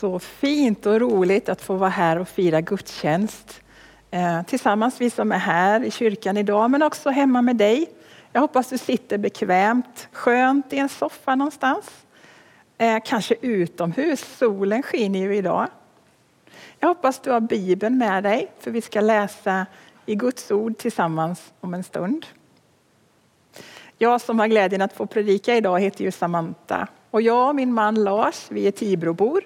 Så fint och roligt att få vara här och fira gudstjänst eh, tillsammans, vi som är här i kyrkan idag, men också hemma med dig. Jag hoppas du sitter bekvämt, skönt i en soffa någonstans. Eh, kanske utomhus, solen skiner ju idag. Jag hoppas du har Bibeln med dig, för vi ska läsa i Guds ord tillsammans om en stund. Jag som har glädjen att få predika idag heter ju Samantha och jag och min man Lars, vi är Tibrobor.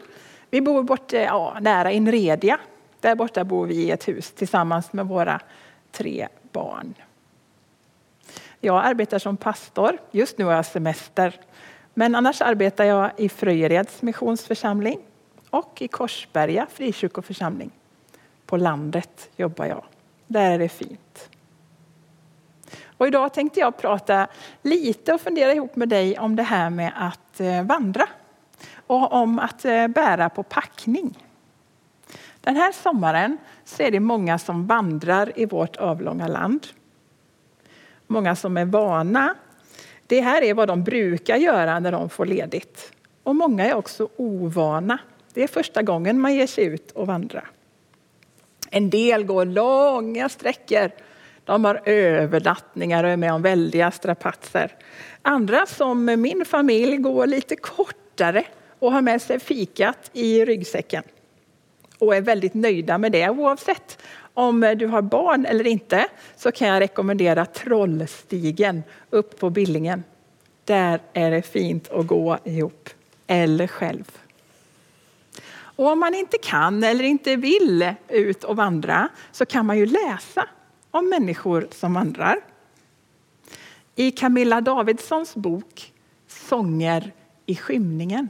Vi bor bort, eh, ja, nära Inredia. Där borta bor vi i ett hus tillsammans med våra tre barn. Jag arbetar som pastor. Just nu har jag semester. Men annars arbetar jag i Fröjereds missionsförsamling och i Korsberga frikyrkoförsamling. På landet jobbar jag. Där är det fint. Och idag tänkte jag prata lite och fundera ihop med dig om det här med att eh, vandra och om att eh, bära på packning. Den här sommaren så är det många som vandrar i vårt avlånga land. Många som är vana. Det här är vad de brukar göra när de får ledigt. Och många är också ovana. Det är första gången man ger sig ut och vandrar. En del går långa sträckor de har övernattningar och är med om väldiga strapatser. Andra som min familj går lite kortare och har med sig fikat i ryggsäcken. Och är väldigt nöjda med det. Oavsett om du har barn eller inte så kan jag rekommendera Trollstigen upp på Billingen. Där är det fint att gå ihop, eller själv. Och om man inte kan eller inte vill ut och vandra så kan man ju läsa om människor som vandrar. I Camilla Davidssons bok Sånger i skymningen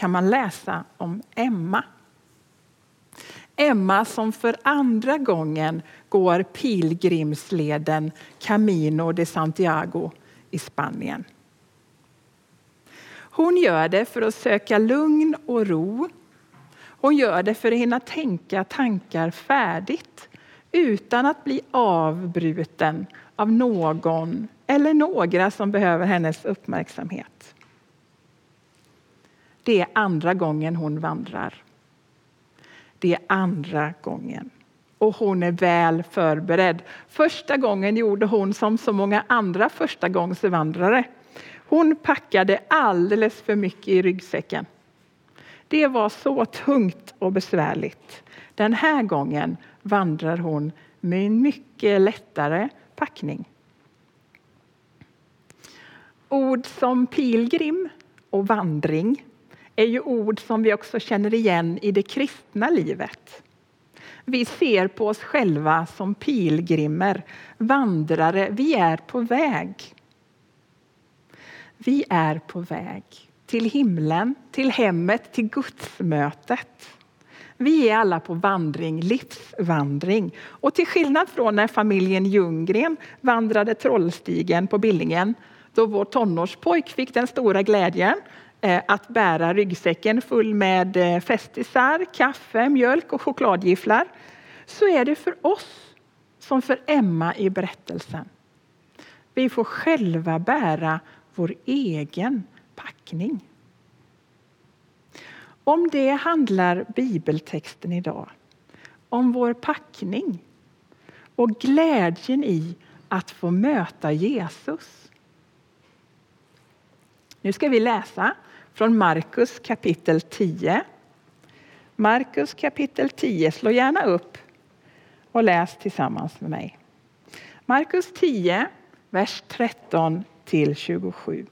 kan man läsa om Emma. Emma som för andra gången går pilgrimsleden Camino de Santiago i Spanien. Hon gör det för att söka lugn och ro. Hon gör det för att hinna tänka tankar färdigt utan att bli avbruten av någon eller några som behöver hennes uppmärksamhet. Det är andra gången hon vandrar. Det är andra gången. Och hon är väl förberedd. Första gången gjorde hon som så många andra förstagångsvandrare. Hon packade alldeles för mycket i ryggsäcken. Det var så tungt och besvärligt. Den här gången vandrar hon med en mycket lättare packning. Ord som pilgrim och vandring är ju ord som vi också känner igen i det kristna livet. Vi ser på oss själva som pilgrimer, vandrare. Vi är på väg. Vi är på väg till himlen, till hemmet, till gudsmötet. Vi är alla på vandring, livsvandring. Och till skillnad från när familjen Ljunggren vandrade Trollstigen på Billingen då vår tonårspojk fick den stora glädjen Eh, att bära ryggsäcken full med eh, festisar, kaffe, mjölk och chokladgifflar så är det för oss som för Emma i berättelsen. Vi får själva bära vår egen packning. Om det handlar bibeltexten idag. Om vår packning och glädjen i att få möta Jesus. Nu ska vi läsa från Markus kapitel 10. Markus kapitel 10. Slå gärna upp och läs tillsammans med mig. Markus 10, vers 13 till 27.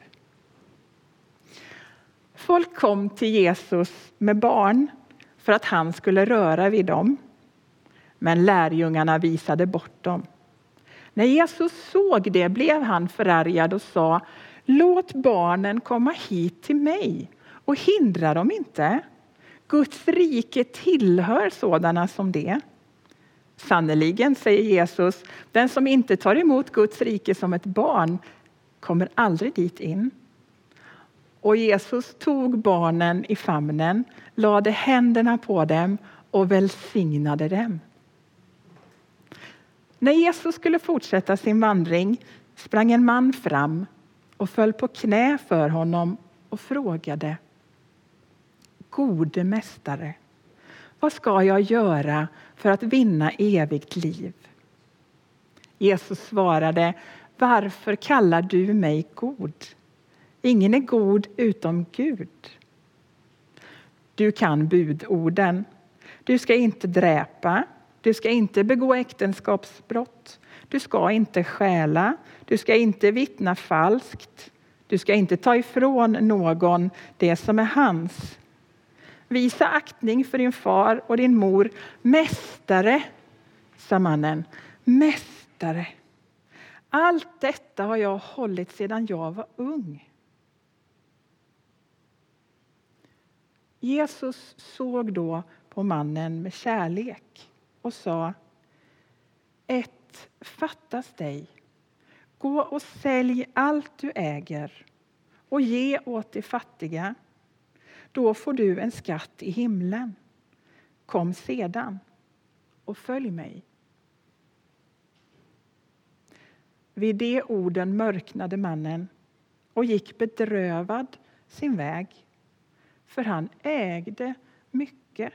Folk kom till Jesus med barn för att han skulle röra vid dem. Men lärjungarna visade bort dem. När Jesus såg det blev han förargad och sa Låt barnen komma hit till mig och hindra dem inte. Guds rike tillhör sådana som det. Sannerligen, säger Jesus, den som inte tar emot Guds rike som ett barn kommer aldrig dit in. Och Jesus tog barnen i famnen, lade händerna på dem och välsignade dem. När Jesus skulle fortsätta sin vandring sprang en man fram och föll på knä för honom och frågade Gode mästare, vad ska jag göra för att vinna evigt liv? Jesus svarade, varför kallar du mig god? Ingen är god utom Gud. Du kan budorden. Du ska inte dräpa. Du ska inte begå äktenskapsbrott. Du ska inte stjäla. Du ska inte vittna falskt. Du ska inte ta ifrån någon det som är hans. Visa aktning för din far och din mor. Mästare, sa mannen. Mästare. Allt detta har jag hållit sedan jag var ung. Jesus såg då på mannen med kärlek och sa Ett fattas dig. Gå och sälj allt du äger och ge åt de fattiga. Då får du en skatt i himlen. Kom sedan och följ mig. Vid de orden mörknade mannen och gick bedrövad sin väg, för han ägde mycket.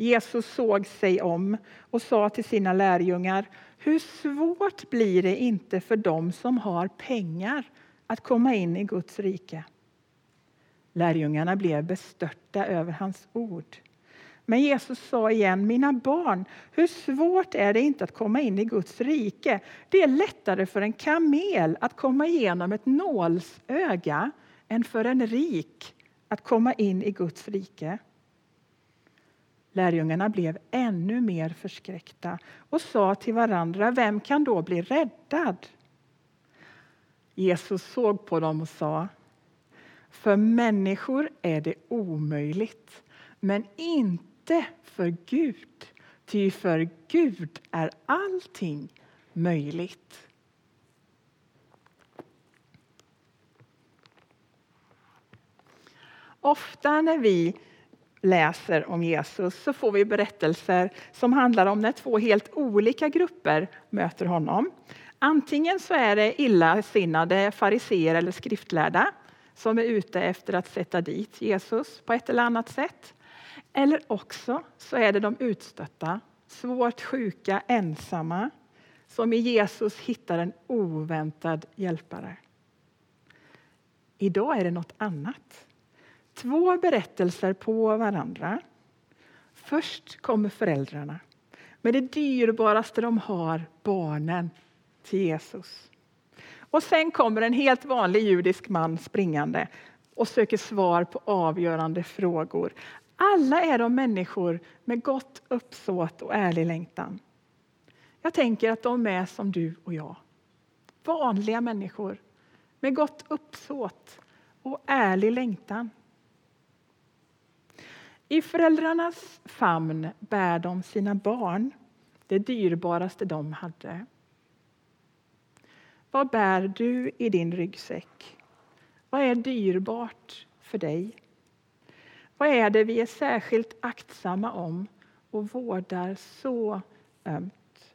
Jesus såg sig om och sa till sina lärjungar hur svårt blir det inte för dem som har pengar att komma in i Guds rike? Lärjungarna blev bestörta över hans ord. Men Jesus sa igen, mina barn, hur svårt är det inte att komma in i Guds rike? Det är lättare för en kamel att komma igenom ett nålsöga än för en rik att komma in i Guds rike. Lärjungarna blev ännu mer förskräckta och sa till varandra, vem kan då bli räddad? Jesus såg på dem och sa, för människor är det omöjligt, men inte för Gud. Ty för Gud är allting möjligt. Ofta när vi läser om Jesus så får vi berättelser som handlar om när två helt olika grupper möter honom. Antingen så är det illasinnade fariseer eller skriftlärda som är ute efter att sätta dit Jesus på ett eller annat sätt. Eller också så är det de utstötta, svårt sjuka, ensamma som i Jesus hittar en oväntad hjälpare. Idag är det något annat. Två berättelser på varandra. Först kommer föräldrarna med det dyrbaraste de har, barnen, till Jesus. Och sen kommer en helt vanlig judisk man springande och söker svar på avgörande frågor. Alla är de människor med gott uppsåt och ärlig längtan. Jag tänker att de är som du och jag. Vanliga människor med gott uppsåt och ärlig längtan. I föräldrarnas famn bär de sina barn, det dyrbaraste de hade. Vad bär du i din ryggsäck? Vad är dyrbart för dig? Vad är det vi är särskilt aktsamma om och vårdar så ömt?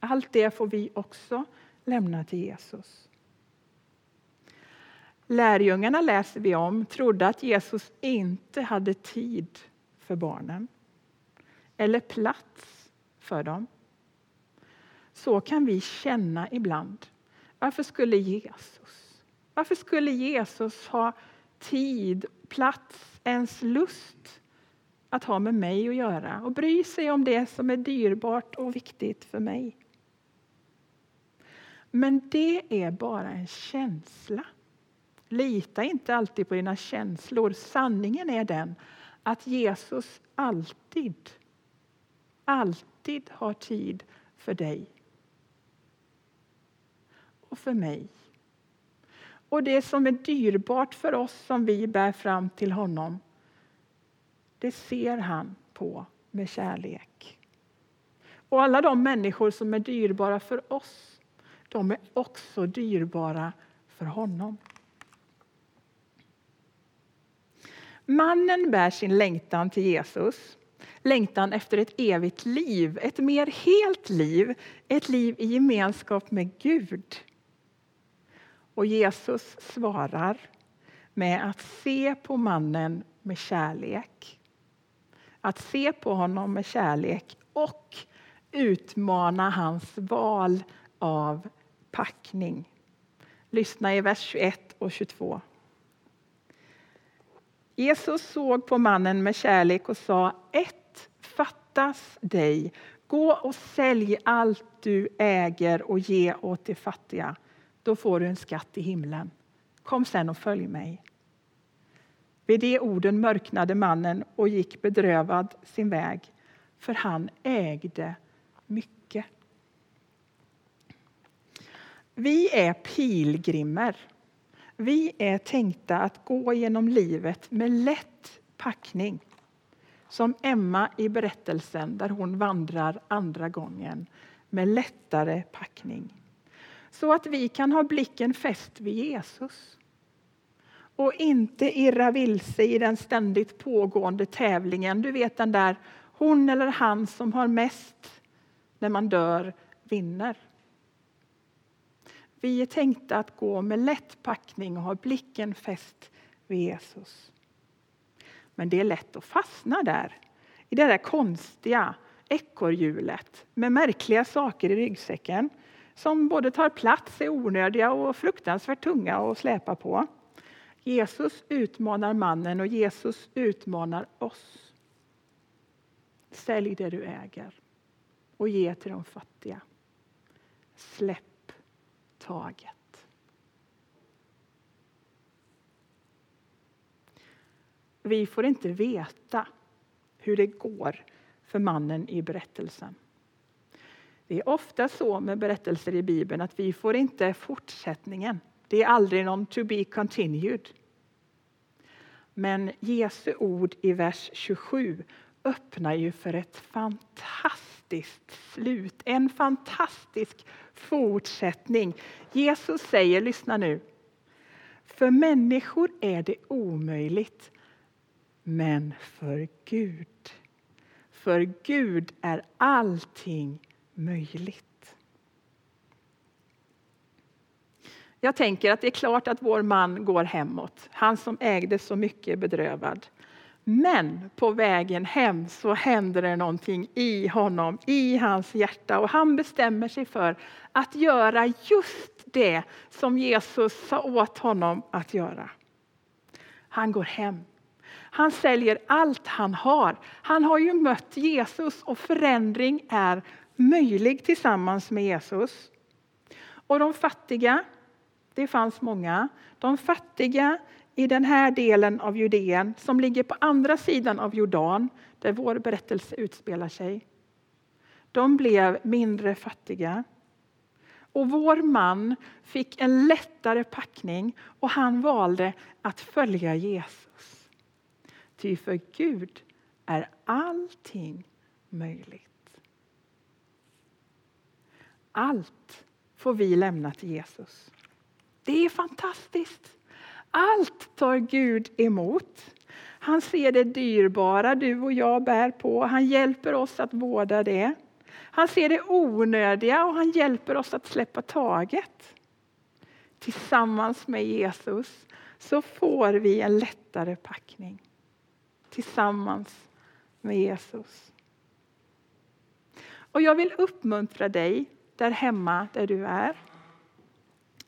Allt det får vi också lämna till Jesus. Lärjungarna läser vi om trodde att Jesus inte hade tid för barnen eller plats för dem. Så kan vi känna ibland. Varför skulle Jesus, varför skulle Jesus ha tid, plats, ens lust att ha med mig att göra och bry sig om det som är dyrbart och viktigt för mig? Men det är bara en känsla. Lita inte alltid på dina känslor. Sanningen är den att Jesus alltid, alltid har tid för dig och för mig. Och det som är dyrbart för oss som vi bär fram till honom, det ser han på med kärlek. Och alla de människor som är dyrbara för oss, de är också dyrbara för honom. Mannen bär sin längtan till Jesus. Längtan efter ett evigt liv, ett mer helt liv, ett liv i gemenskap med Gud. Och Jesus svarar med att se på mannen med kärlek. Att se på honom med kärlek och utmana hans val av packning. Lyssna i vers 21 och 22. Jesus såg på mannen med kärlek och sa ett fattas dig. Gå och sälj allt du äger och ge åt de fattiga. Då får du en skatt i himlen. Kom sen och följ mig. Vid de orden mörknade mannen och gick bedrövad sin väg, för han ägde mycket. Vi är pilgrimer. Vi är tänkta att gå genom livet med lätt packning. Som Emma i berättelsen där hon vandrar andra gången med lättare packning. Så att vi kan ha blicken fäst vid Jesus och inte irra vilse i den ständigt pågående tävlingen. Du vet den där hon eller han som har mest när man dör vinner. Vi är tänkta att gå med lätt packning och ha blicken fäst vid Jesus. Men det är lätt att fastna där, i det där konstiga ekorrhjulet med märkliga saker i ryggsäcken som både tar plats, är onödiga och fruktansvärt tunga att släpa på. Jesus utmanar mannen och Jesus utmanar oss. Sälj det du äger och ge till de fattiga. Släpp taget. Vi får inte veta hur det går för mannen i berättelsen. Det är ofta så med berättelser i Bibeln att vi får inte fortsättningen. Det är aldrig någon to be continued. Men Jesu ord i vers 27 öppnar ju för ett fantastiskt slut, en fantastisk fortsättning. Jesus säger, lyssna nu, för människor är det omöjligt, men för Gud, för Gud är allting möjligt. Jag tänker att det är klart att vår man går hemåt. Han som ägde så mycket bedrövad. Men på vägen hem så händer det någonting i honom, i hans hjärta och han bestämmer sig för att göra just det som Jesus sa åt honom att göra. Han går hem. Han säljer allt han har. Han har ju mött Jesus och förändring är möjlig tillsammans med Jesus. Och de fattiga det fanns många. De fattiga i den här delen av Judeen som ligger på andra sidan av Jordan, där vår berättelse utspelar sig. De blev mindre fattiga. Och vår man fick en lättare packning och han valde att följa Jesus. Ty för Gud är allting möjligt. Allt får vi lämna till Jesus. Det är fantastiskt. Allt tar Gud emot. Han ser det dyrbara du och jag bär på. Han hjälper oss att vårda det. Han ser det onödiga och han hjälper oss att släppa taget. Tillsammans med Jesus så får vi en lättare packning. Tillsammans med Jesus. Och jag vill uppmuntra dig där hemma där du är.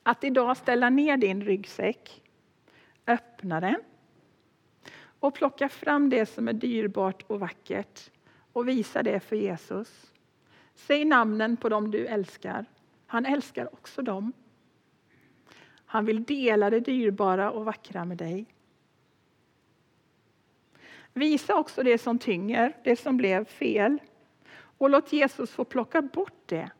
Att idag ställa ner din ryggsäck, öppna den och plocka fram det som är dyrbart och vackert och visa det för Jesus. Säg namnen på dem du älskar. Han älskar också dem. Han vill dela det dyrbara och vackra med dig. Visa också det som tynger, det som blev fel. Och låt Jesus få plocka bort det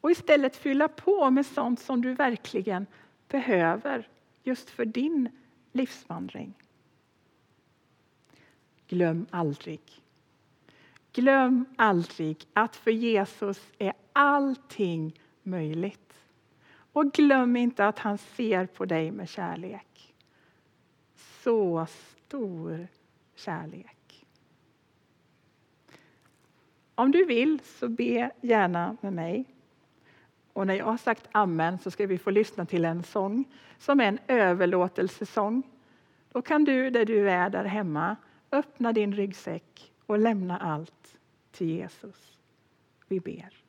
och istället fylla på med sånt som du verkligen behöver just för din livsvandring. Glöm aldrig. Glöm aldrig att för Jesus är allting möjligt. Och glöm inte att han ser på dig med kärlek. Så stor kärlek. Om du vill så be gärna med mig. Och när jag har sagt amen så ska vi få lyssna till en sång som är en överlåtelsesång Då kan du där du är där hemma öppna din ryggsäck och lämna allt till Jesus. Vi ber.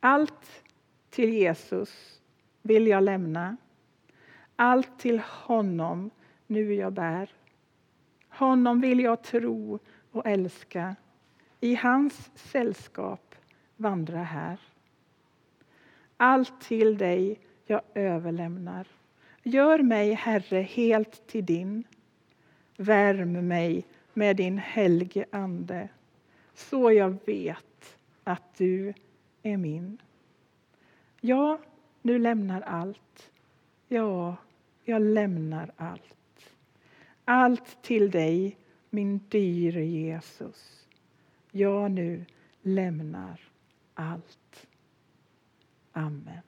Allt till Jesus vill jag lämna. Allt till honom nu jag bär. Honom vill jag tro och älska. I hans sällskap vandra här. Allt till dig jag överlämnar. Gör mig, Herre, helt till din. Värm mig med din helge Ande så jag vet att du är min. Ja, nu lämnar allt. Ja, jag lämnar allt. Allt till dig, min dyre Jesus. Jag nu lämnar allt. Amen.